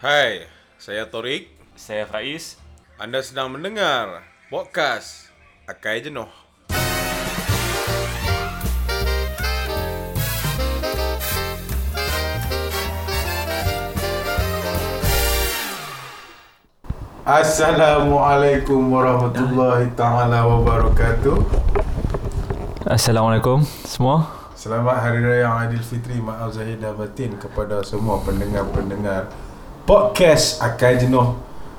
Hai, saya Torik. Saya Faiz. Anda sedang mendengar podcast Akai Jenuh. Assalamualaikum warahmatullahi taala wabarakatuh. Assalamualaikum semua. Selamat Hari Raya Aidilfitri Maaf Zahir dan Batin kepada semua pendengar-pendengar podcast Akai Jenuh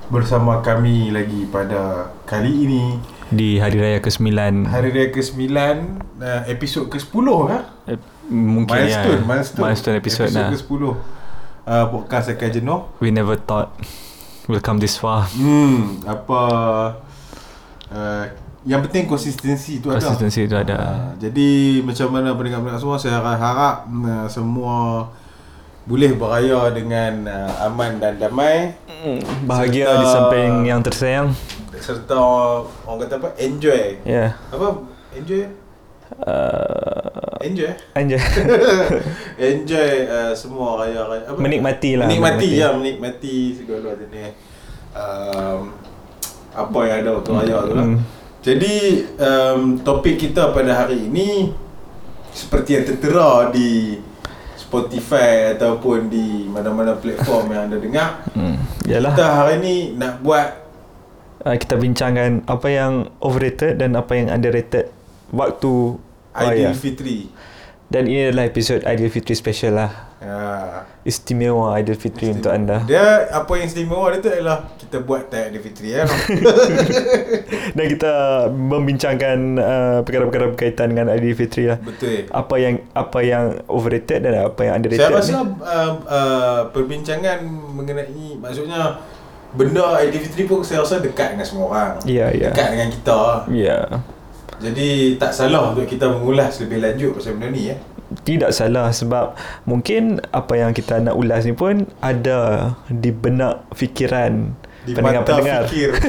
bersama kami lagi pada kali ini Di hari raya ke-9 Hari Raya ke-9 uh, episod ke-10 lah eh, mungkin milestone, ya. milestone milestone episod nah. ke-10 uh, podcast Akai Jenuh We never thought we'll come this far. hmm, apa uh, yang penting konsistensi tu ada Konsistensi itu ada. Uh, jadi macam mana pendengar-pendengar semua saya akan harap uh, semua boleh beraya dengan uh, aman dan damai Bahagia serta- di samping yang tersayang. serta orang kata apa enjoy. Yeah. apa enjoy Uh, enjoy Anjay. enjoy uh, semua raya raya apa Menikmati lah. menikmati ya menikmati segala jenis um, apa yang ada waktu raya tu lah Hmm. jadi um, topik kita pada hari ini seperti yang tertera di Spotify ataupun di mana-mana platform yang anda dengar Hmm. Yalah. kita hari ni nak buat Uh, kita bincangkan apa yang overrated dan apa yang underrated waktu. Aidilfitri Dan ini adalah episod Aidilfitri special lah. Ya. Istimewa Aidilfitri untuk anda. Dia apa yang istimewa dia tu adalah kita buat tag Aidilfitri ya. Dan kita membincangkan uh, perkara-perkara berkaitan dengan Aidilfitri lah. Betul. Apa yang apa yang overrated dan apa yang underrated. Saya rasa ni. uh, uh, perbincangan mengenai maksudnya benda Aidilfitri pun saya rasa dekat dengan semua orang. Ya, ya. Dekat dengan kita. Ya. Jadi tak salah untuk kita mengulas lebih lanjut pasal benda ni ya. Tidak salah sebab mungkin apa yang kita nak ulas ni pun ada di benak fikiran Di mata pendengar-pendengar. fikir.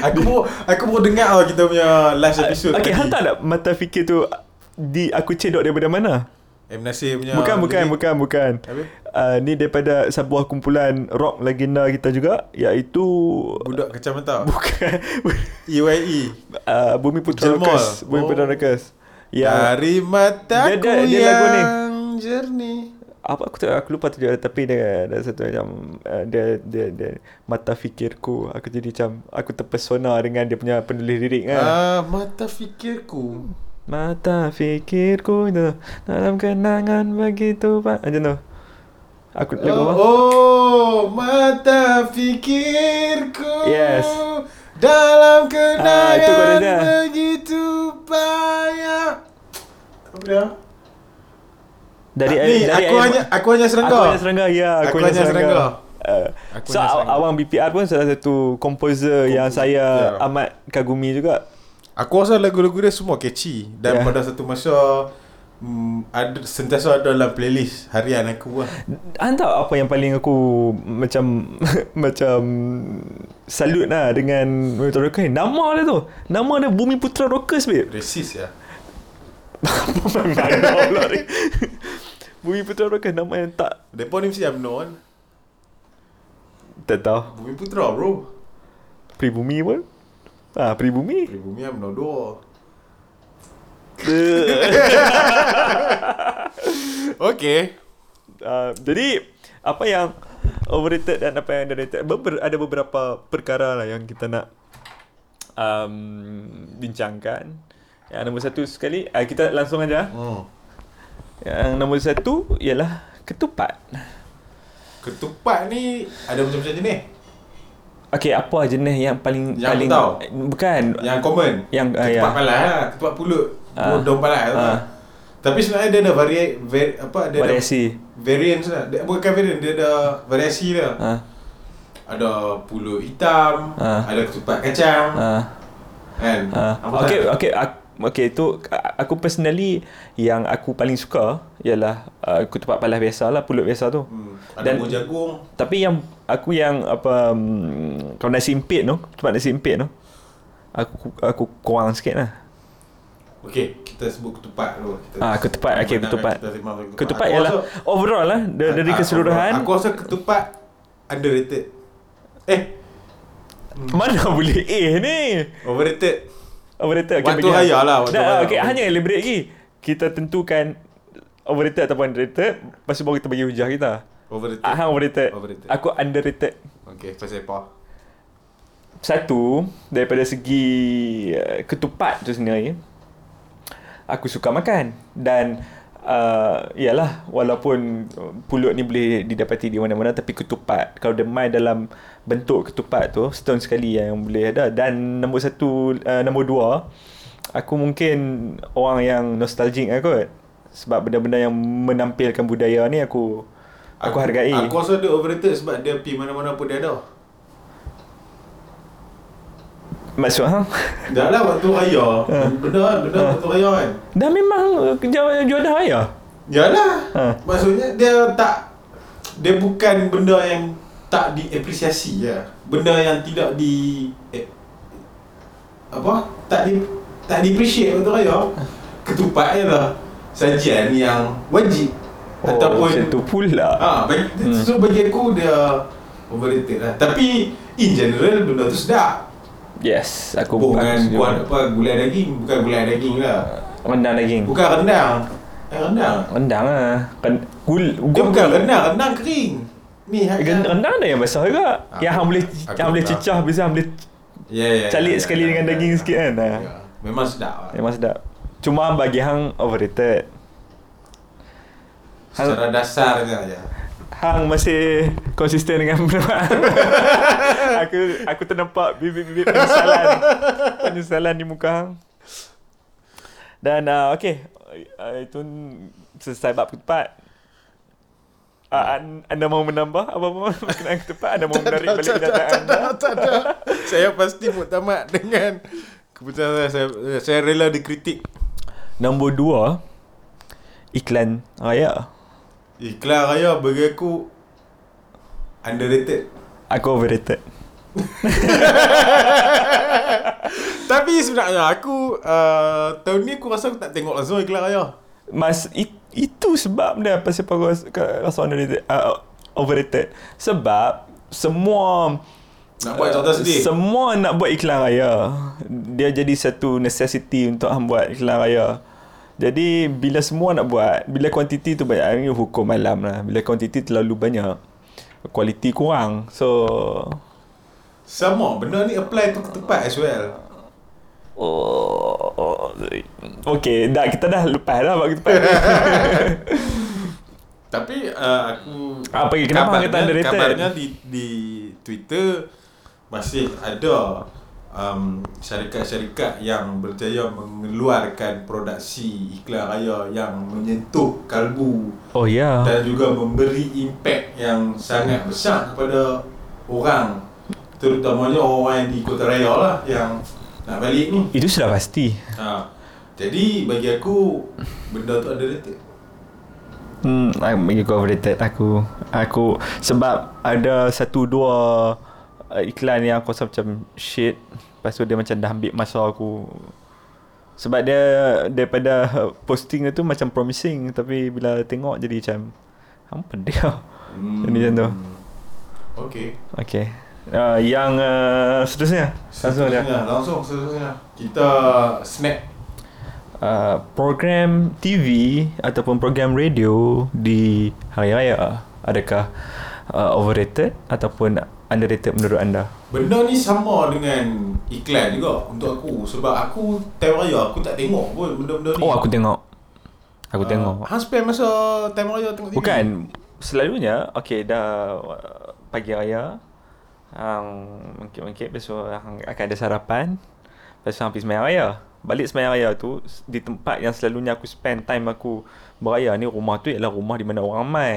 aku pun aku pun dengar lah kita punya last episode Okey, hantar tak mata fikir tu di aku cedok daripada mana? M Nasir punya bukan, bukan, lirik. bukan, bukan. Habis? Uh, ni daripada sebuah kumpulan rock legenda kita juga iaitu Budak kacang mata. bukan EYE. uh, Bumi Putra. Rockers Bumi Oh. Putra Rockers yang Dari mataku Dia- dia- dia yang lagu ni. jernih. apa aku tak aku lupa tujuh tapi dia ada satu macam uh, dia, dia dia mata fikirku aku jadi macam aku terpesona dengan dia punya penulis lirik kan Ah, mata fikirku. mata fikirku itu dalam kenangan begitu pak macam tu aku lagu Oh, apa oh, mata fikirku. Yes. Dalam Ah, kenangan chorusnya. begitu banyak. Apa dia? dari Ah, ni, dari aku air- hanya aku hanya serangga. Aku hanya serangga ya Aku hanya serangga. Uh, Aku so hanya serangga. awang BPR pun salah satu komposer yang saya ya. amat kagumi juga Aku rasa lagu-lagu dia semua catchy dan Ya. pada satu masa mm, ada sentiasa ada dalam playlist harian aku lah. Anda apa yang paling aku macam macam salut lah dengan Metro Rockers ni. Nama dia tu. Nama dia Bumi Putra Rockers babe. Racist ya. Mana pula ni. Bumi Putra Rockers nama yang tak Depa ni mesti UMNO kan. tak tahu. Bumi Putra bro. Pribumi pun. Ah, Pribumi. Pribumi UMNO dua. Okay. uh, jadi apa yang overrated dan apa yang underrated Beber, ada beberapa perkara lah yang kita nak um, bincangkan yang nombor satu sekali uh, kita langsung aja Hmm. yang nombor satu ialah ketupat Ketupat ni ada macam-macam jenis. Okey, apa jenis yang paling Yang paling tahu. bukan Yang common. Yang, ah, ketupat ya. palas lah. Ketupat pulut. Ah. Bodong palas tu Ah. lah. Tapi sebenarnya dia ada vari, vari apa dia variasi. ada variance lah. Dia, bukan variant, dia ada variasi dia. Ha. Ada pulut hitam, Ah. ada ketupat kacang, Ha. kan? Ha. Okey, okey, aku Okey, itu aku personally yang aku paling suka ialah uh, ketupat palas biasa lah, pulut biasa tu. Hmm. Ada Dan- buah jagung. Tapi yang aku yang apa um, kalau nasi impit tu, tempat nasi impit tu. Aku aku kurang sikit lah. Okey, kita sebut ketupat dulu. Kita Ah, ketupat. Okey, Kita ketupat. kita pasal Ketupat Aku ialah rasa- overall lah da- dari Ah, keseluruhan. Aku rasa ketupat underrated. Eh, Mana boleh eh ni? overrated. Overrated. Okay, Waktu raya lah, waktu raya. okay, hanya elaborate lagi. Kita tentukan overrated ataupun underrated. Lepas tu baru kita bagi hujah kita. Overrated. Ah, hang overrated. Overrated. Aku underrated. Okey, pasal apa? Satu, daripada segi uh, ketupat tu sendiri, aku suka makan. Dan uh, ialah, walaupun pulut ni boleh didapati di mana-mana, tapi ketupat, kalau dia main dalam bentuk ketupat tu, setahun sekali yang boleh ada. Dan nombor satu, uh, nombor dua, aku mungkin orang yang nostalgic lah kot. Sebab benda-benda yang menampilkan budaya ni aku aku, hargai. Aku rasa dia overrated sebab dia pergi mana-mana pun dia ada. Maksud hang? Dah lah waktu raya. Benda benda waktu raya kan. Dah memang uh, jual, jual dah raya. Yalah. Ha. Maksudnya dia tak dia bukan benda yang tak diapresiasi ya. Benda yang tidak di eh, apa? Tak di tak di appreciate waktu raya. Ketupat je lah. Sajian yang wajib Oh, ataupun macam tu pula. Ah, bagi, hmm. so bagi aku dia overrated lah. Tapi in general benda tu sedap. Yes, aku Bukan aku buat apa gulai daging, bukan gulai daging lah. rendang daging. Bukan rendang. Eh rendang. Rendang lah. Kan gul Dia bukan rendang, rendang kering. Ni ha- Gen- rendang ada yang basah juga. Aku- yang hang boleh aku hang boleh cecah bisa hang boleh Ya ya. calik ya, sekali ya, dengan ya, daging ya, sikit kan. ya. Ha. Memang sedap lah. Memang sedap. Cuma bagi hang overrated. Secara dasarnya je. Hang masih konsisten dengan benda Aku aku ternampak bibit-bibit penyesalan. Penyesalan di muka hang. Dan uh, okay. Uh, Itu selesai bab ketupat uh, an, Anda mau menambah apa-apa berkenaan ketupat Anda mau menarik balik kenyataan anda? tak ada. Saya pasti muktamad dengan keputusan saya. Saya, saya rela dikritik. Nombor dua Iklan raya Iklan raya bagi aku underrated. Aku overrated Tapi sebenarnya aku uh, tahun ni aku rasa aku tak tengok langsung iklan raya. Mas it, itu sebab dia pasal aku rasa, rasa underrated, uh, overrated. Sebab semua Nak buat contoh sedih. Semua nak buat iklan raya. Dia jadi satu necessity untuk hang buat iklan raya. Jadi bila semua nak buat, bila kuantiti tu banyak, ini hukum malam lah. Bila kuantiti terlalu banyak, kualiti kurang. So Sama, benda ni apply to ketupat as well. Oh, okay, dah kita dah lepas dah bab kita. Tapi uh, aku Apa lagi? Kenapa hang kata underrated? Kabarnya di di Twitter masih ada um, syarikat-syarikat yang berjaya mengeluarkan produksi iklan raya yang menyentuh kalbu oh ya. dan juga memberi impak yang sangat besar kepada orang terutamanya orang yang di kota raya lah yang nak balik ni. Itu sudah pasti. Ha. Jadi bagi aku benda tu underrated. Hmm, aku bagi aku overrated aku. Aku sebab ada satu dua uh, iklan yang aku rasa macam shit. Lepas tu dia macam dah ambil masa aku. Sebab dia daripada posting dia tu macam promising tapi bila tengok jadi macam apa dia? Hmm. Jadi macam tu. Okey. Okay. Uh, yang uh, seterusnya langsung dia. Langsung seterusnya. Kita snap Uh, program TV ataupun program radio di hari raya adakah uh, overrated ataupun underrated menurut anda? Benda ni sama dengan iklan juga untuk aku sebab aku time raya aku tak tengok pun benda-benda ni. Oh aku tengok. Aku Ah, tengok. Hang spend masa time raya tengok TV. Bukan selalunya okay dah uh, pagi raya hang mungkin-mungkin besok hang akan ada sarapan lepas tu hang pergi sembahyang raya balik sembahyang raya tu di tempat yang selalunya aku spend time aku beraya ni rumah tu ialah rumah di mana orang ramai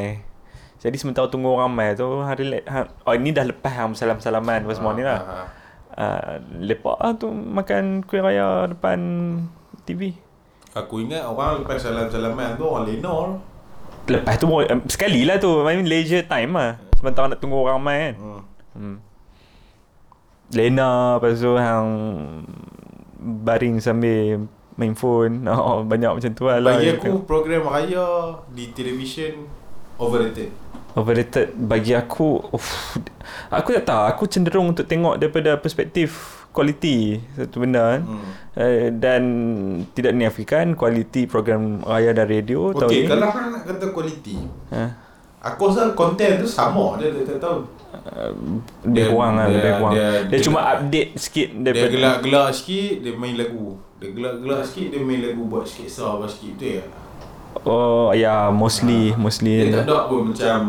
jadi sementara tunggu orang ramai tu hari ha, oh ini dah lepas hang salam-salaman apa semua ni lah Ah, ah. uh, lepak lah tu makan kuih raya depan TV Aku ingat orang lepas salam-salaman tu orang lenor. lepas tu um, sekali lah tu I mean leisure time lah sementara nak tunggu orang ramai kan Hmm. Hmm. Lena Lepas tu hang Baring sambil main phone. Oh, banyak macam tu lah. Bagi aku program raya di television overrated. overrated bagi aku uff, aku tak tahu aku cenderung untuk tengok daripada perspektif kualiti satu benda kan Hmm. uh, dan tidak dinafikan kualiti program raya dan radio tahun Okey, ni kalau nak kata quality, ha, aku rasa konten tu sama dia tak tahu. uh, dia kurang lah dia- dia, kurang dia, dia- dia, dia- cuma update sikit Dia gelak-gelak sikit, dia main lagu. Dia gelak-gelak sikit, dia main lagu buat sketsa apa sikit. Betul ya? Oh ya mostly mostly. Dia tak ada pun macam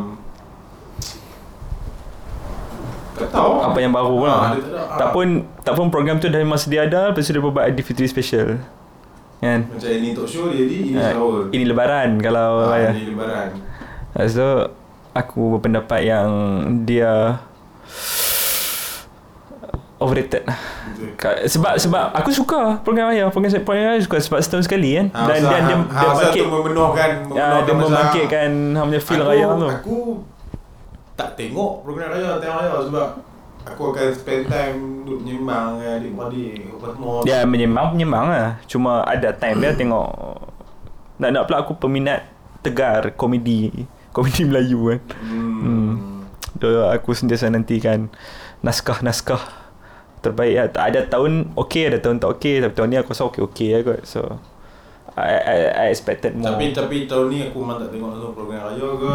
tak tahu. Apa yang baru Ah, lah tak pun tak pun program tu dah masa dia ada lepas tu dia buat Aidilfitri special. Kan? Macam ini talk show dia di ini Ah, sahur. ini lebaran kalau Ah, raya ini lebaran. So aku berpendapat yang dia overrated lah. Betul. Ka- Sebab sebab aku suka program raya, program program raya suka sebab setahun sekali kan. Ha, Dan dia dia, ha- dia ha, bangkit tu memenuhkan ya, memenuhkan dia membangkitkan hang punya feel raya tu. Aku tak tengok program raya tengok raya sebab aku akan spend time duduk menyembang dengan adik-beradik apa semua. Dia menyembang menyembang lah. Cuma ada time dia tengok nak nak pula aku peminat tegar komedi komedi Melayu kan. Hmm. So, aku sentiasa nantikan naskah-naskah terbaik lah. Ada tahun okey, ada tahun tak okey. Tapi tahun ni aku rasa okey-okey lah kot. So, I, I, I expected more. Tapi tapi tahun ni aku memang tak tengok langsung program raya ke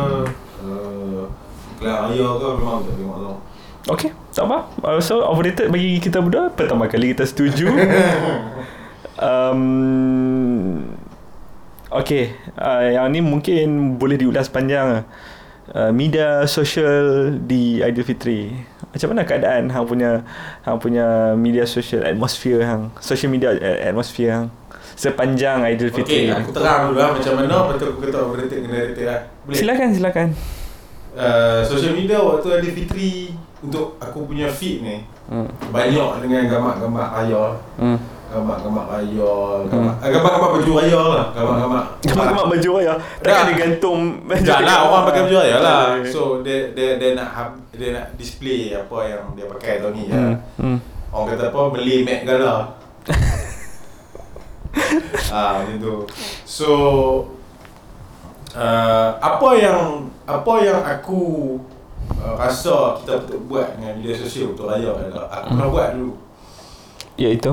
uh, Kelas raya ke memang tak tengok langsung Okay, tak apa. Uh, so, overrated bagi kita berdua. Pertama kali kita setuju. um, okay, uh, yang ni mungkin boleh diulas panjang. Uh, media sosial di Aidilfitri. Macam mana keadaan hang punya hang punya media sosial atmosphere hang, social media uh, atmosphere hang sepanjang Aidilfitri. aku terang dulu lah macam mana Betul aku kata rated lah Boleh? Silakan, silakan. Uh, social media waktu ada Fitri Untuk aku punya feed ni Hmm. Banyak dengan gambar-gambar raya Hmm. Gambar-gambar raya gambar, hmm. Gambar-gambar baju raya lah Gambar-gambar Kamu baju raya. Takkan Tak. dia gantung Tak lah, orang pakai baju raya lah Eh. So, dia, dia, dia nak dia nak display apa yang dia pakai tahun ni je Hmm. Hmm. Orang kata apa, Malay Met Gala Ah, macam tu So uh, Apa yang Apa yang aku uh, Rasa kita patut buat dengan media sosial untuk raya adalah Aku pernah buat dulu Ya itu.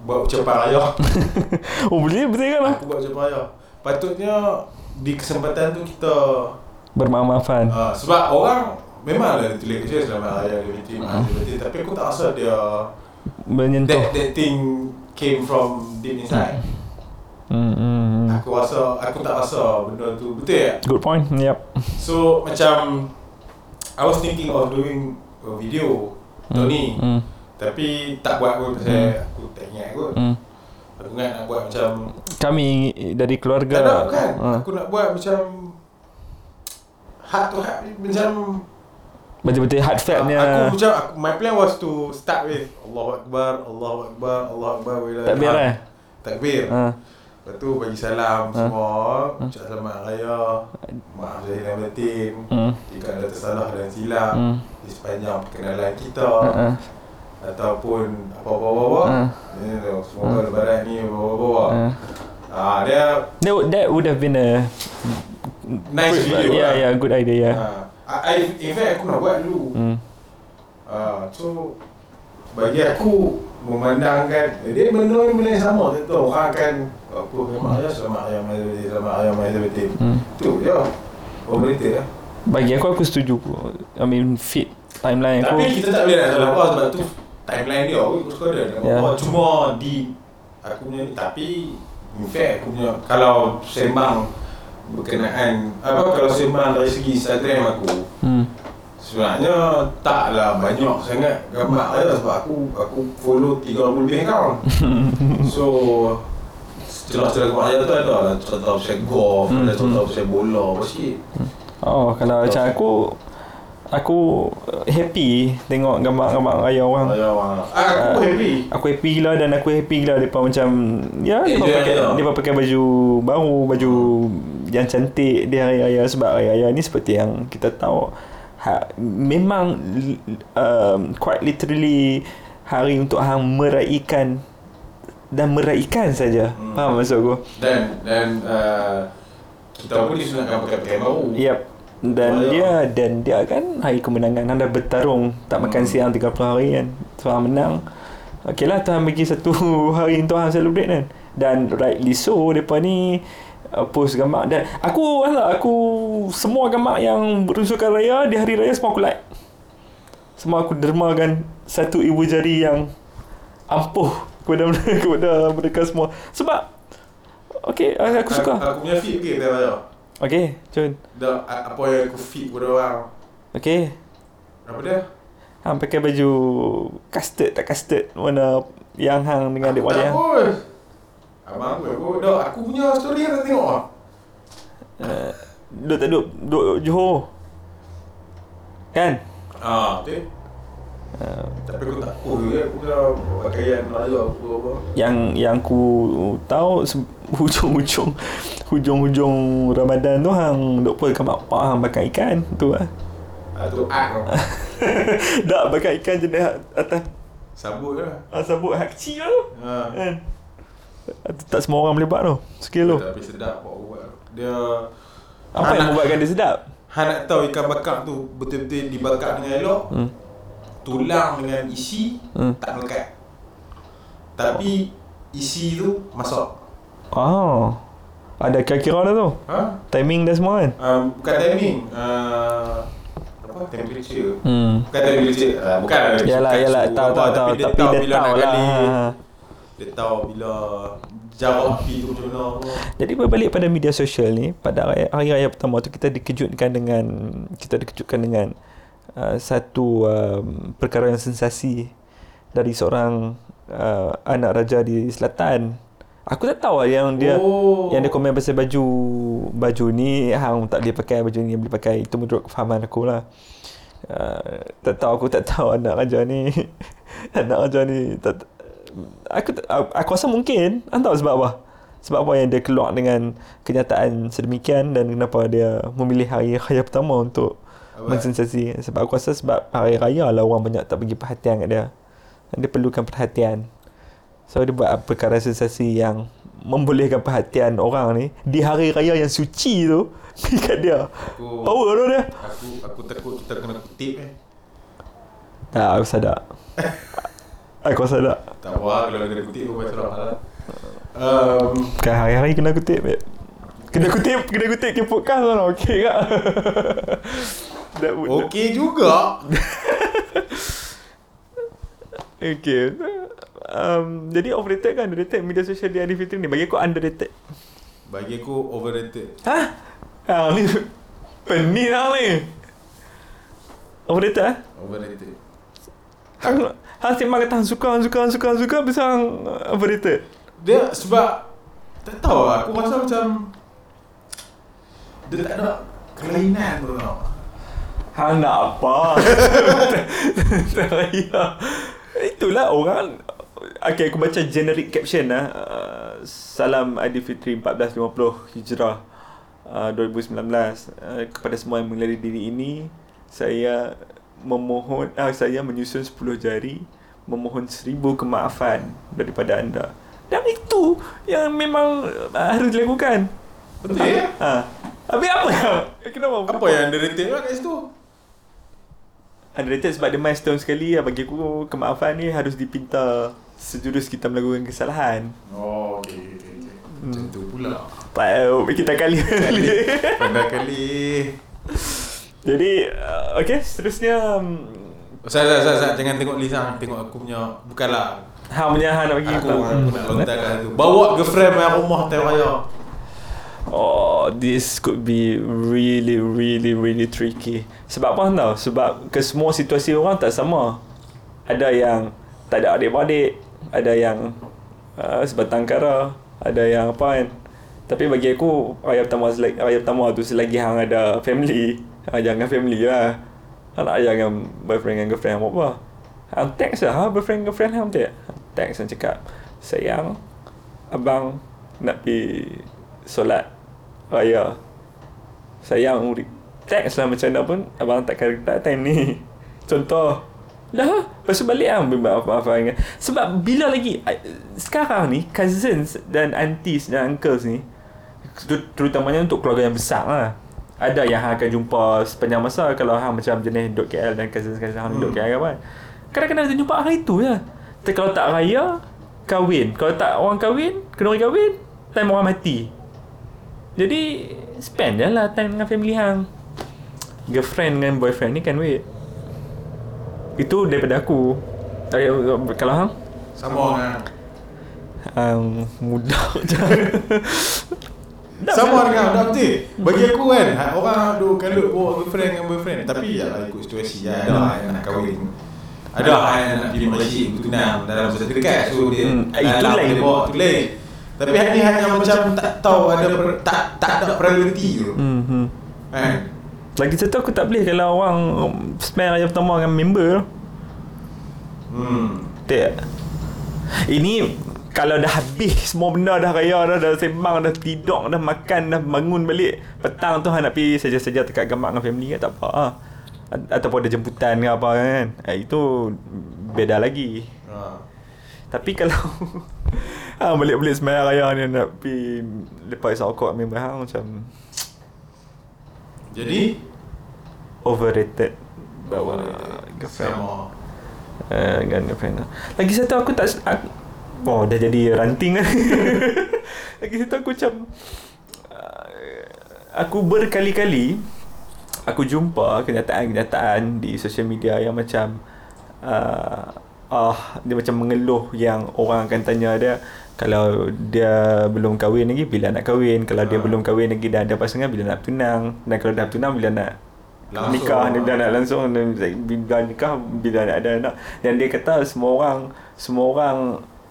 Buat ucapan raya Oh boleh betul kan lah. Aku buat ucapan raya Patutnya Di kesempatan tu kita Bermaaf-maafan. uh, Sebab orang Memang ada tulis je selamat raya Liberty Hmm. Liberty Tapi aku tak rasa dia Menyentuh. That, that thing came from deep inside Hmm, hmm, hmm. Aku rasa Aku tak rasa benda tu Betul tak? Good point. Yep. So macam I was thinking of doing a video ni Hmm. Tapi tak buat pun pasal aku tak ingat kot Hmm. Aku ingat nak buat macam Kami dari keluarga. Tak ada kan Ha. Aku nak buat macam Heart to heart Macam Betul-betul heartfelt punya. Aku macam aku, My plan was to start with Allahu Akbar Allahu Akbar Allahu Akbar wa ilal Takbir hamd. eh? Takbir Ha. Lepas tu bagi salam Ha. semua Ucap selamat raya Maaf zahir dan batin Hmm. Jika ada tersalah dan silap Hmm. Di sepanjang perkenalan kita Ha. Ataupun apa-apa-apa Ha. Ni tu, Semoga lebaran ni bawa-bawa Ha. Ah, Dia That would, that would have been a nice video Yeah, lah yeah, good idea. Yeah. Ah, I, I, in fact aku nak buat dulu Hmm. Ah, So Bagi aku Memandangkan Dia benda ni benda yang sama Tentu orang akan Apa raya Masa betul Selamat raya Masa betul Hmm. Tu je Overrated lah Bagi aku aku setuju. I mean fit timeline aku. Tapi kita tak boleh nak salah apa sebab tu timeline dia aku suka dia yeah. cuma di aku punya ni tapi in fact aku punya kalau sembang berkenaan apa kalau sembang dari segi Instagram aku Hmm. sebenarnya taklah banyak sangat gambar saya sebab aku aku follow 30 lebih account so celah-celah gambar saya tu ada lah cerita pasal golf Hmm, ada hmm. pasal bola apa sikit Oh, kalau macam aku aku happy tengok gambar-gambar raya orang. Raya orang ah, aku happy Aku happy gila dan aku happy gila depa macam ya depa Enjoy pakai lah. depa pakai baju baru, baju yang cantik di hari raya sebab hari raya ni seperti yang kita tahu ha, memang um, quite literally hari untuk hang meraihkan dan meraikan saja. Hmm. Faham maksud aku? Dan dan uh, kita pun disunatkan pakai pakaian baru. Yep. Dan ya. dia dan dia kan hari kemenangan anda bertarung tak makan Hmm. siang 30 hari kan. Tuhan menang. Okey lah Tuhan bagi satu hari Tuhan celebrate kan. Dan rightly so depa ni uh, post gambar dan aku lah aku semua gambar yang berunsurkan raya di hari raya semua aku like. Semua aku dermakan satu ibu jari yang ampuh kepada mereka, kepada mereka semua. Sebab okey aku suka. Aku, aku punya feed okey okay, raya. Okey, Jun. Dah apa yang aku feed kepada orang. Okey. Apa dia? Hang pakai baju custard tak custard warna yang hang dengan adik Aku tak wadah. pun. Abang aku aku dah aku punya story tak tengok ah. Uh, duduk tak duduk duduk Johor. Kan? Ah, betul. Uh, Tapi aku tak tahu juga aku dah pakaian raya aku apa. yang yang aku tahu hujung-hujung hujung-hujung Ramadan tu hang duk pun kat mak hang bakar ikan tu lah. Ah tu tau. Dak bakar ikan jenis atas Sabut lah. ah, sabut hak kecil tu. Ha. Kan? Tak semua orang boleh buat tu. Skill tu. Tapi sedap buat buat. Dia Apa yang membuatkan dia sedap? Han nak tahu ikan bakar tu betul-betul dibakar dengan elok. Hmm. Tulang dengan isi Hmm. tak melekat. Tapi isi tu masuk. Oh. Ada kira-kira dah tu. Ha? Timing dah semua kan? Um, bukan timing. Uh, apa temperature? Hmm. Bukan temperature. Uh, bukan. Yalah, bukan yalah, tahu, tahu, tahu. Tapi dia tahu bila tahu nak lah. kali. Ha. Dia tahu bila jarak api tu macam mana. Jadi berbalik pada media sosial ni, pada hari raya pertama tu kita dikejutkan dengan kita dikejutkan dengan uh, satu um, perkara yang sensasi dari seorang uh, anak raja di selatan. Aku tak tahu lah yang dia oh. yang dia komen pasal baju baju ni hang tak boleh pakai baju ni boleh pakai itu menurut kefahaman aku lah uh, tak tahu aku tak tahu anak raja ni anak raja ni tak, aku aku rasa mungkin anda tahu sebab apa sebab apa yang dia keluar dengan kenyataan sedemikian dan kenapa dia memilih hari raya pertama untuk? Mensensasi sebab aku rasa sebab hari raya lah orang banyak tak bagi perhatian kat dia dia perlukan perhatian So dia buat perkara sensasi yang membolehkan perhatian orang ni di hari raya yang suci tu dekat dia. Aku, Power tu dia. aku, aku takut kita kena kutip eh. Tak, aku sadar. aku sadar. Tak apa lah, kalau kena kutip pun macam lah. Um, Bukan hari-hari kena kutip, babe. Kena kutip, kena kutip ke podcast okey tak? That would, Okey juga. okay. Um, jadi overrated kan Underrated media sosial di hari fitri ni Bagi aku underrated Bagi aku overrated. Hah? Hang ni Pening hang ni Overrated ah? Overrated. Hang Hang sembang kata hang suka, hang suka, hang suka, hang suka Bisa hang overrated Dia sebab tak tahu lah, aku rasa macam dia tak ada kelainan tu tau. Hang nak apa? Itulah orang Okay aku baca generic caption lah uh, Salam Aidilfitri 1450 Hijrah uh, 2019 uh, Kepada semua yang mengelari diri ini Saya memohon uh, Saya menyusun 10 jari Memohon seribu kemaafan Daripada anda Dan itu yang memang uh, harus dilakukan Betul ya? Ha. Habis apa yang Kenapa? Apa yang underrated lah kat situ? Underrated sebab dia milestone sekali lah Bagi aku kemaafan ni harus dipinta Sejurus kita melakukan kesalahan Oh, okey, okey, okey. Macam tu pula. Tahu kita kali kali Pandai kali. Jadi uh, Okay seterusnya um, Ustaz, Ustaz, Ustaz, jangan tengok Lisa, tengok aku punya. Bukanlah. Hang punya hang nak bagi Aku, tahu. aku nak lontarkan tu. Bawa girlfriend main rumah time raya. Oh, this could be really, really, really tricky. Sebab apa tau? Sebab ke semua situasi orang tak sama. Ada yang tak ada adik-beradik, ada yang uh, sebatang kara, ada yang apa kan. Tapi bagi aku, raya pertama, selagi, raya pertama tu selagi hang ada family, hang jangan family lah. Hang nak jangan boyfriend dengan girlfriend buat apa. Hang text lah, ha, boyfriend girlfriend hang? Text hang cakap, sayang, abang nak pergi solat raya. Sayang, uri- text lah macam mana pun, abang takkan reply time ni. Contoh, Dah Lepas tu balik lah Maaf maaf ingat. Sebab bila lagi Sekarang ni Cousins Dan aunties Dan uncles ni ter- Terutamanya untuk keluarga yang besar lah Ada yang hang akan jumpa Sepanjang masa Kalau hang macam jenis Duk KL Dan cousins-cousins hang hmm. duduk KL kan Kadang-kadang kita jumpa hari tu je Tapi kalau tak raya Kahwin Kalau tak orang kahwin Kena orang kahwin Time orang mati Jadi Spend je lah time dengan family hang. Girlfriend dengan boyfriend ni kan wait Itu daripada aku. Eh, Kalau hang? Sama dengan um, Mudah je Sama dengan dah betul Bagi aku kan Orang duk kalut bawa girlfriend dengan boyfriend Tapi ya lah ikut situasi ya, Ada lah yang nak kahwin. Ada lah yang nak pergi Malaysia Bertunang dalam masa terdekat So dia Hmm, dah itu lama lain. dia bawa tu lain Tapi hari ni hanya macam tak tahu ada per, tak tak ada priority tu. hmm, hmm. Kan? Lagi satu aku tak boleh Kalau orang um, Spend raya pertama dengan member Hmm. Tak. Ini Kalau dah habis Semua benda dah raya dah Dah sembang Dah tidur Dah makan Dah bangun balik Petang tu hang nak pergi Saja-saja Dekat gambar dengan family kan Tak apa lah A- Ataupun ada jemputan ke apa kan. Eh, Itu Beda lagi. Ha. Tapi kalau ha, Balik-balik sembahyang raya ni Nak pergi Lepas rokok Member hang macam Jadi? Overrated. Bawa girlfriend. Sama. Uh, Dengan girlfriend Lagi satu aku tak aku, Oh dah jadi ranting kan Lagi satu aku macam uh, Aku berkali-kali Aku jumpa kenyataan-kenyataan Di social media yang macam uh, Ah, dia macam mengeluh yang orang akan tanya dia kalau dia belum kahwin lagi bila nak kahwin? Kalau dia Ah. belum kahwin lagi dah ada pasangan bila nak tunang? Dan kalau dah tunang bila nak Langsung. nikah? Dia dah nak langsung dan bila nikah bila nak ada anak. Dan dia kata semua orang semua orang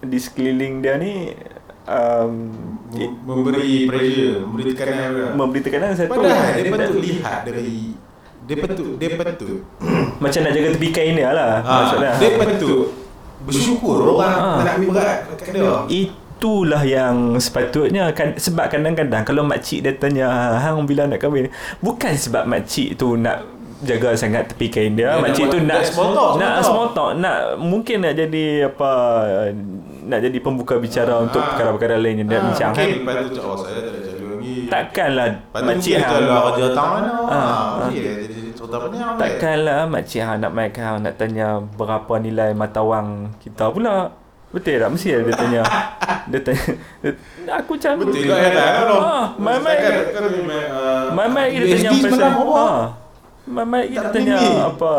di sekeliling dia ni um, Mem- Memberi pressure Memberi tekanan. Dia. memberi tekanan satu. Padahal dia patut lihat dari Dia patut Dia patut. Macam nak jaga tepi kain dia lah ha, maksudnya. Dia patut Bersyukur. Orang Ah. nak ambil berat kat dia. Itulah yang sepatutnya kan sebab kadang-kadang kalau makcik dia tanya hang bila nak kahwin? Bukan sebab makcik tu nak jaga sangat tepi kain dia. Dia makcik tu nak nak small talk, small nak small talk nak mungkin nak jadi apa nak jadi pembuka bicara untuk Ah. perkara-perkara lain yang dia Ah, bincang. kan Mungkin lepas tu cakap, oh saya tak ada jalur lagi. Takkanlah makcik hang lah kerja datang mana? Ah, ah, ah. Mungkin dia jadi cerita banyak Takkanlah makcik hang nak main hang nak tanya berapa nilai mata wang kita pula. Betul tak? Mesti dia tanya. dia tanya. Dia, aku macam Betul juga ya kan Ah, mai mai. Kan kan uh, Mai mai dia tanya pasal. apa? Ha. Mai mai dia Tak tanya apa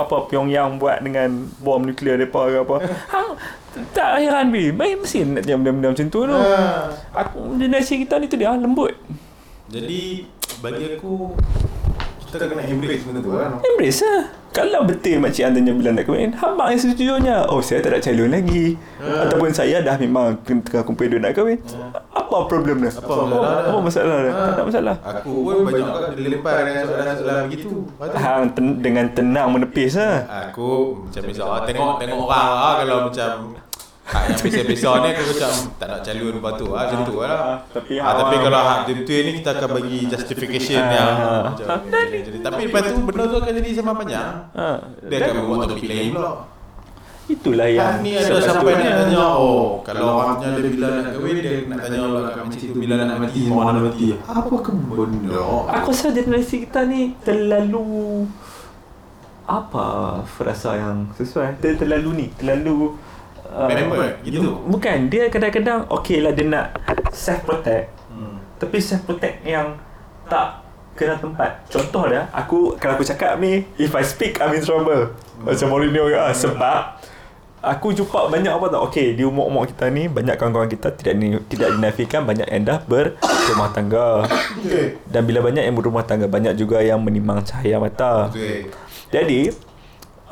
apa Pyongyang buat dengan bom nuklear depa ke apa. Hang tak heran bi. Mai mesti nak tanya benda-benda macam tu tu. Ah. Aku generasi kita ni tu dia lembut. Jadi bagi aku kita kena embrace benda tu kan. Embrace lah Kalau betul makcik hang tanya bila nak kahwin Abang yang sejujurnya Oh saya tak ada calon lagi Ha. Ataupun saya dah memang Tengah kumpul duit nak kahwin Apa problem dia? Apa masalah dia? Apa masalah dia? Ha. Tak ada masalah Aku pun banyak kan dilempar dengan soalan-soalan begitu. Hang ten- dengan tenang menepis lah Aku macam biasa ah, tengok tengok orang ah kalau macam hak yang biasa-biasa ni aku macam tak nak calon lepas tu ah macam tu lah. Tapi Ah, tapi kalau hak betul ni kita akan bagi justification Ah. yang macam jadi. Tapi lepas tu benda tu akan jadi sama panjang. ha. Dia akan buat topik lain pula. Itulah Yang yang ni ada sampai nak tanya oh kalau orang punya dia bila nak kahwin dia nak tanya pula kat makcik tu bila nak mati mau nak mati. Apa ke benda? Aku rasa generasi kita ni terlalu apa frasa yang sesuai dia terlalu ni terlalu uh, Pampered, gitu. bukan dia kadang-kadang okey lah dia nak self protect Hmm. tapi self protect yang tak kena tempat. Contoh dia aku kalau aku cakap ni if I speak I'm in trouble. Macam Mourinho ah sebab aku jumpa banyak apa tau okey di umur-umur kita ni banyak kawan-kawan kita tidak ni, tidak dinafikan banyak yang dah berumah tangga. Dan bila banyak yang berumah tangga banyak juga yang menimang cahaya mata. Jadi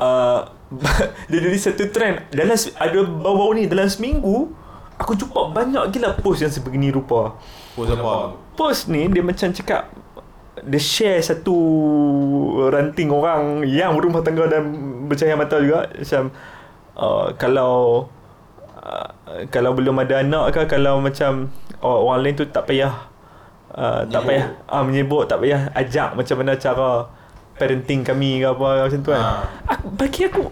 uh, dia jadi satu trend. Dalam ada baru-baru ni dalam seminggu aku jumpa banyak gila post yang sebegini rupa. Pos apa? post ni dia macam cakap dia share satu ranting orang yang berumah tangga dan bercahaya mata juga. Macam uh, kalau uh, kalau belum ada anak ke kalau macam oh, orang lain tu tak payah uh, tak payah ah menyebut tak payah ajak macam mana cara parenting kami ke apa macam tu kan Ha. aku, bagi aku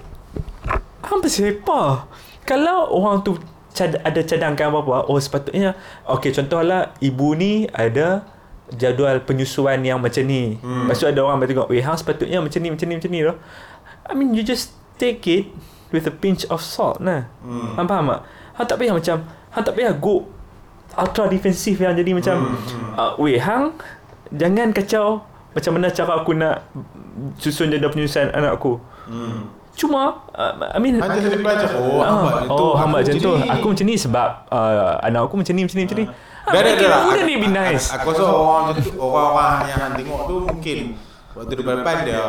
hang pasal apa? Kalau orang tu cad- ada cadangkan apa-apa, oh sepatutnya, okay contohlah ibu ni ada jadual penyusuan yang macam ni. Hmm. Lepas tu ada orang tengok, weh hang sepatutnya macam ni, macam ni, macam ni lah. I mean, you just take it with a pinch of salt lah. Hmm. Hang faham tak? Hang tak payah macam, hang tak payah go ultra defensif yang jadi macam, hmm. uh, weh hang, jangan kacau macam mana cara aku nak susun jadual penyusuan anak aku. Hmm. Cuma uh, I mean Hanya jadi pelajar. Oh, Ah, hamba macam tu. oh, hamba macam tu. jadi- Aku macam ni sebab uh, anak aku macam ni, macam ni, macam ni. Dah, dah, dah. Wouldn't Aku- it be nice? Aku rasa orang macam tu, orang-orang yang tengok tu mungkin waktu depan-depan dia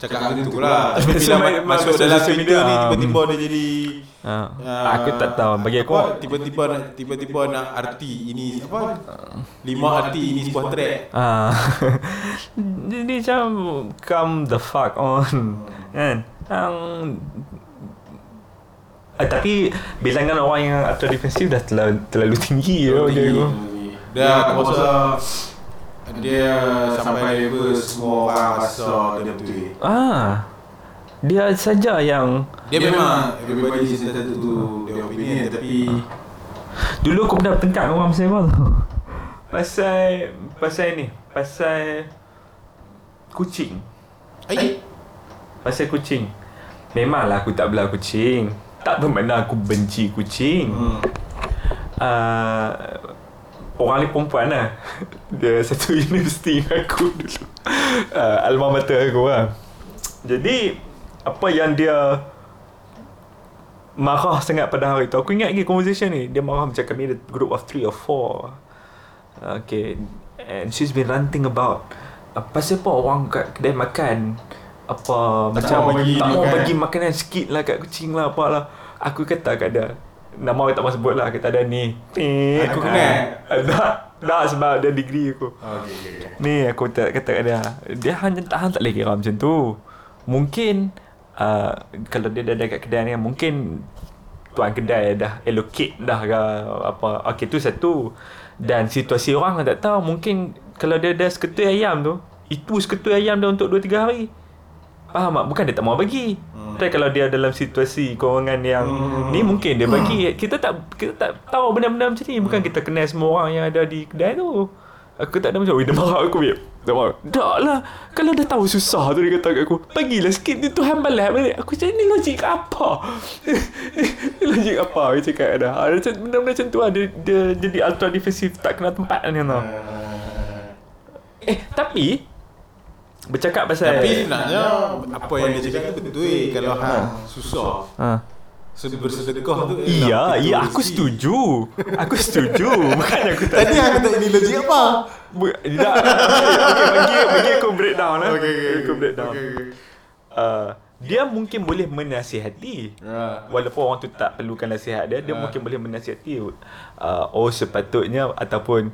cakap macam tu lah. Tapi bila ma- masuk dalam media, ni tiba-tiba dia jadi ah, aku tak tahu. Bagi aku apa, tiba-tiba nak tiba-tiba nak arti ini apa? Lima arti ini sebuah track. Jadi macam come the fuck on. Kan? Yang Ah, tapi bilangan orang yang atau defensif dah terlalu, terlalu tinggi ya aku rasa dia sampai level semua orang rasa dia betul. Ah. Dia saja yang Dia memang everybody satu tu dia opinion tapi Dulu aku pernah tengkak dengan orang pasal apa tu. Pasal Pasal ni Pasal Kucing. Ai. Pasal kucing. Memanglah aku tak belah kucing. Tak bermakna aku benci kucing. Hmm. uh, Orang ni perempuan lah. Dia satu universiti dengan aku dulu. Uh, Alma mater aku lah. Jadi Apa yang dia Marah sangat pada hari tu? Aku ingat lagi conversation ni. Dia marah macam kami ada group of three or four. Okay. And she's been ranting about Pasal apa orang kat kedai makan? Apa Tak Macam mau bagi Tak mau makan. bagi makanan sikit lah kat kucing lah apa lah. Aku kata kat dia Nama aku tak mau sebut lah Kata dia ni. Ni Aku kenal. Ah, Tak Tak sebab dia degree aku. Okey. Ni aku tak kata kat dia. Dia hanya tak, hang tak boleh kira macam tu. Mungkin uh, Kalau dia dah ada kat kedai ni Mungkin Tuan kedai dah allocate dah ke apa. Okay tu satu. Dan situasi orang tak tahu Mungkin Kalau dia ada seketui ayam tu Itu seketui ayam dia untuk 2-3 hari Faham tak? Bukan dia tak mau bagi. Hmm. Tapi kalau dia dalam situasi Kewangan yang Hmm. Ni mungkin dia bagi. Kita tak Kita tak tahu benda-benda macam ni. Bukan kita kenal semua orang yang ada di kedai tu. Aku tak ada macam Weh dia marah aku Bib Tak marah. Tak lah. Kalau dah tahu susah tu Dia kata kat aku. Bagilah sikit Dia Tuhan balas balik Aku cakap ni logik apa? Ni logik apa? Aku cakap dah Ah, macam Benda-benda macam tu lah. Dia, dia jadi ultra defensif Tak kena tempat ni tau Eh tapi Bercakap pasal Tapi sebenarnya apa yang dia cakap tu betul eh kalau hang susah ha. bersedekah tu eh, Iya, nak iya aku setuju. Aku setuju. Bukannya aku tak Tadi aku tak ini logik apa? Bu- tak. Okay, okay, bagi bagi aku breakdown lah. Okey okey. Aku breakdown. Okey okey. Uh, dia mungkin boleh menasihati. Ya. Walaupun orang tu tak perlukan nasihat dia, dia Ah. mungkin boleh menasihati. Uh, oh sepatutnya ataupun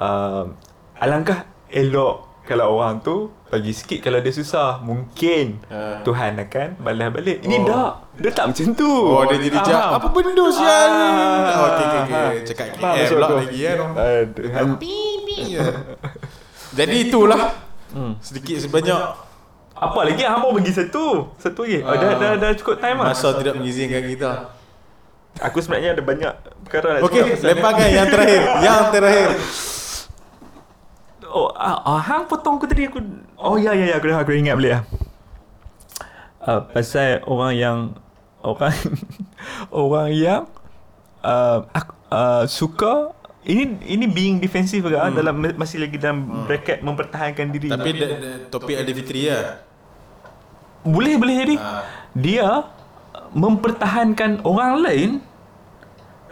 uh, alangkah elok kalau orang tu bagi sikit kalau dia susah. Mungkin Ah. Tuhan akan balas balik. Ini Oh. tak. Dia tak macam tu. Oh dia jadi Faham? apa benda sial? Ah. Oh, Okey okey okey. Cakap KL pula lagi kan. Aduh. Je. Jadi itulah Hmm. sedikit sebanyak Apa lagi? Mau bagi satu. Satu lagi. Oh, dah, Ah. dah, dah cukup time lah. masa tidak mengizinkan kita. Aku sebenarnya ada banyak perkara nak Okey, cakap ni. lemparkan yang terakhir. Yang terakhir. Oh, ah, ah, hang potong aku tadi aku. Oh ya ya ya aku dah aku ingat balik lah. Uh, pasal orang yang orang orang yang uh, aku, uh, suka ini ini being defensive juga hmm. dalam masih lagi dalam bracket mempertahankan diri. Tapi da- da- topik ada Fitri lah. boleh boleh jadi. Ah. Dia mempertahankan orang lain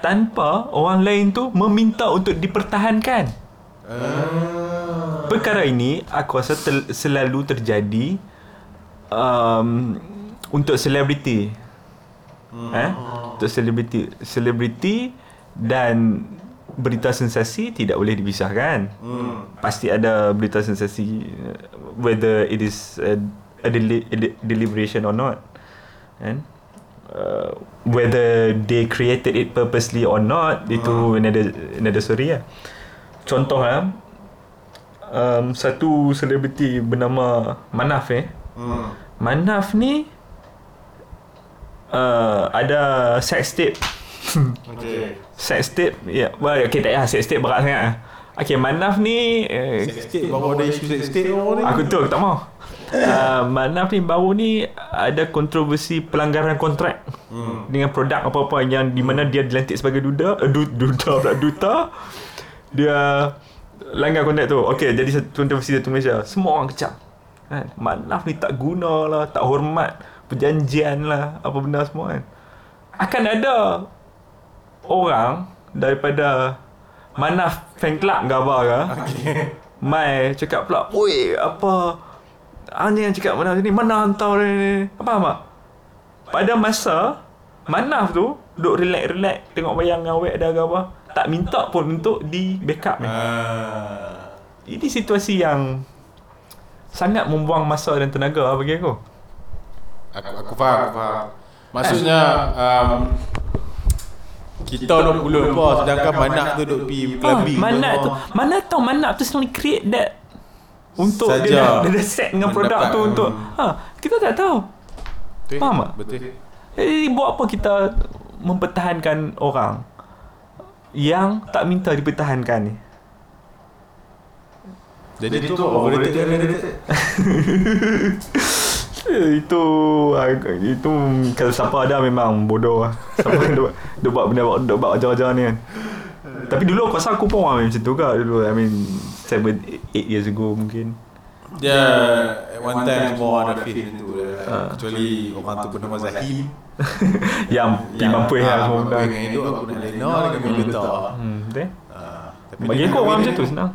tanpa orang lain tu meminta untuk dipertahankan. Ah. Perkara ini aku rasa tel- selalu terjadi um, untuk selebriti. Hmm. Eh? Untuk selebriti, selebriti dan berita sensasi tidak boleh dipisahkan. Hmm. Pasti ada berita sensasi uh, whether it is a, a, deli- a de- deliberation or not. Kan? Uh, whether they created it purposely or not itu another another story lah. Contoh lah um, satu selebriti bernama Manaf eh. Hmm. Manaf ni uh, ada sex tape. Okay. sex tape. Ya, yeah. well, okay tak payah sex tape berat sangat. ah. Okay, Manaf ni uh, Sex state baru ada isu sex ni. Aku tu aku tak mau. Uh, Manaf ni baru ni ada kontroversi pelanggaran kontrak Hmm. dengan produk apa-apa yang di mana dia dilantik sebagai duda, uh, du, duda pula duta. Dia langgar kontrak tu. Okey, jadi satu kontroversi satu Malaysia. Semua orang kecam. Kan? Manaf ni tak guna lah, tak hormat perjanjian lah, apa benda semua kan. Akan ada orang daripada Manaf fan club gambar ke. Mai cakap pula, "Oi, apa hanya yang cakap mana ni mana hantar ni. Apa mak? Pada masa Manaf tu duk relax-relax tengok wayang dengan awek ada ke apa, tak minta pun untuk di backup ni. Ah. Ini situasi yang sangat membuang masa dan tenaga lah bagi aku. Aku, aku faham, aku faham. Maksudnya um, kita duk bulu apa sedangkan manak tu duk pergi clubbing. Ah, Manap tu, mana tahu Manap tu sedang create that untuk Saja dia, dah- dia dah set dengan produk tu untuk ha kita tak tahu. Betul? Faham tak? Betul. Jadi buat apa kita mempertahankan orang yang tak minta dipertahankan ni? Jadi, Jadi tu overrated ke underrated? Eh, itu ag- itu kalau siapa ada memang bodoh lah. Siapa yang dia, dia buat benda buat, dia buat ajar-ajar ni kan. Tapi dulu aku rasa aku pun orang macam tu kan dulu. I mean 7 8 years ago mungkin. Dia at one time semua orang ada feel macam tu Ah. Kecuali orang tu bernama Zahim. Yang pergi mampu ah, lah semua benda. mampu dengan hidup aku nak lena dengan Hmm. Ah, tapi Bagi aku orang macam tu senang.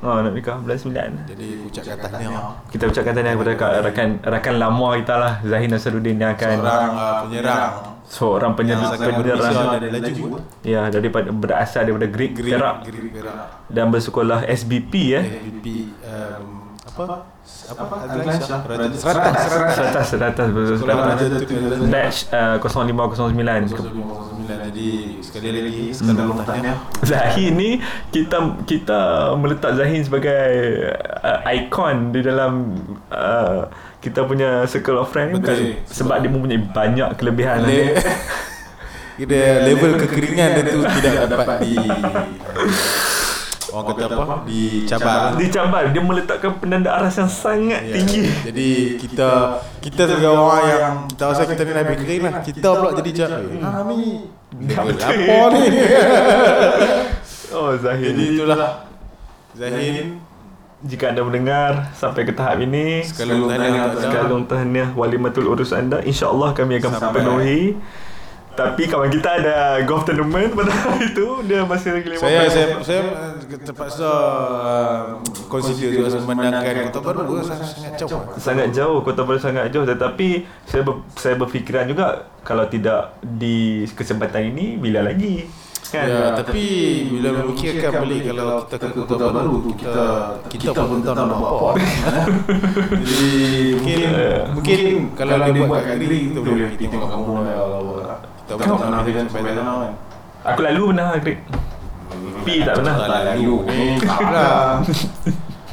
Ha, nak nikah bulan 9. Jadi aku ucapkan tahniah Kita ucapkan tahniah kepada kak- rakan rakan lama kita lah. Zahid Nasaruddin yang akan Seorang uh, penyerang. Seorang Yang penyerang. Penyerang. laju ya daripada berasal daripada Greek, Greek Perak. Greek Perak. Dan bersekolah SBP eh FBP um, apa? Apa? Seratas Seratas Seratas Sekolah Raja Seratas tu batch uh, 0509 jadi sekali lagi sekadar tahniah Zahin ni kita kita meletak Zahin sebagai uh, ikon di dalam uh, kita punya circle of friend Betul. kan, sebab dia mempunyai banyak kelebihan. Le- dia. Kira level kekeringan dia tu tidak dapat di orang kata apa dicabar Dia cabar dia meletakkan penanda aras yang sangat Ya. tinggi. Jadi kita kita sebagai orang yang kita rasa kita ni lebih kering lah. Kita pula jadi cak. Ni level apa ni? Oh Zahin. jadi itulah Zahin Jika anda mendengar sampai ke tahap ini Sekalung tahniah. Sekalung tahniah walimatul urus anda InsyaAllah kami akan Sampai. penuhi Tapi kawan kita ada golf tournament pada hari itu Dia masih lagi lima saya saya saya uh, terpaksa uh, consider juga memandangkan Kota Baru sangat jauh. Sangat jauh. Kota Baru sangat jauh. Tetapi Saya ber, saya berfikiran juga Kalau tidak di kesempatan ini Bila lagi? Kan? Ya, tapi bila memikirkan balik kalau kita ke Kota Baru kita kita pun tak nak buat apa. Jadi mungkin mungkin kalau dia buat kat Negeri kita boleh pergi tengok kampung dia Allah. Kita pun tak pernah pergi sampai sana kan. Aku lalu pernah Greg Pi tak pernah. Tak lalu. Eh, tak lah.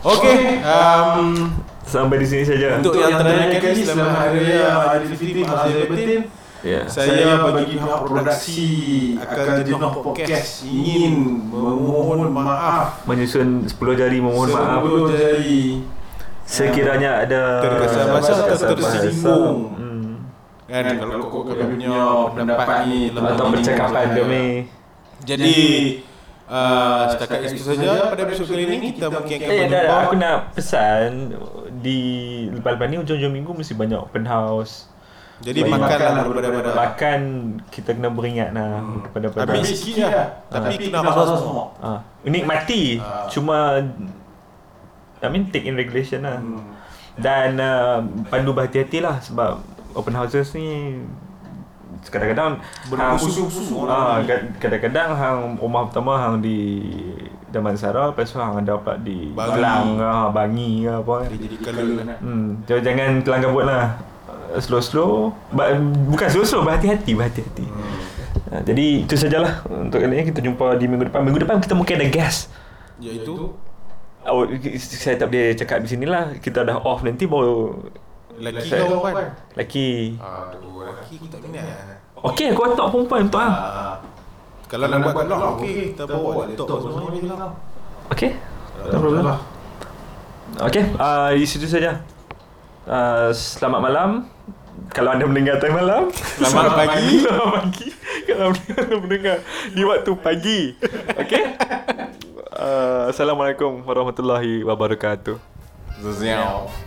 Okey, um, Sampai di sini saja. untuk yang terakhir kali selamat hari raya Aidilfitri Aidilfitri Ya. Saya bagi pihak produksi akan jadi podcast. ingin memohon maaf. Menyusun 10 jari memohon maaf. Sebelum jadi Sekiranya ada Terkesan bahasa atau tersinggung. Hmm. Kan kalau kau kami punya pendapat ni Atau ini, percakapan macam kami Jadi uh, setakat itu saja pada episod kali ini kita mungkin akan Eh, berjumpa aku nak pesan di lepas-lepas ni hujung-hujung minggu mesti banyak open house. Jadi makanlah daripada Makan kita kena beringat lah pada pada. Ambil sikit lah. Tapi kena rasa semua. Ah, nikmati. Ah. Cuma I mean take in regulation lah. Hmm. Dan uh, pandu berhati-hati lah sebab open houses ni kadang-kadang Berkusu-kusu Ah, orang kad- kadang-kadang hang rumah pertama hang di Damansara, lepas tu hang pula di Bangi. Kelang, ah, Bangi ke apa. Dia jadi kalau Hmm, jangan, jangan kelang kabut lah. Uh, Slow-slow, ba- bukan slow-slow, berhati-hati, berhati-hati. Hmm. Uh, jadi itu sajalah untuk kali ini kita jumpa di minggu depan. Minggu depan kita mungkin ada guest. Iaitu Oh, saya tak boleh cakap di sini lah. Kita dah off nanti baru Lelaki kau perempuan? Lelaki. Aduh, lelaki aku tak minat. Okey, aku hantar perempuan untuk ah. Ah, kalau nak buat lock, okey. Kita bawa laptop semua ni kau. Okey. No problem. Okey, uh, di situ saja. Uh, selamat malam. Kalau anda mendengar time malam Selamat pagi. Selamat pagi Kalau anda mendengar Di waktu pagi Okey uh, Assalamualaikum warahmatullahi wabarakatuh Zazziao.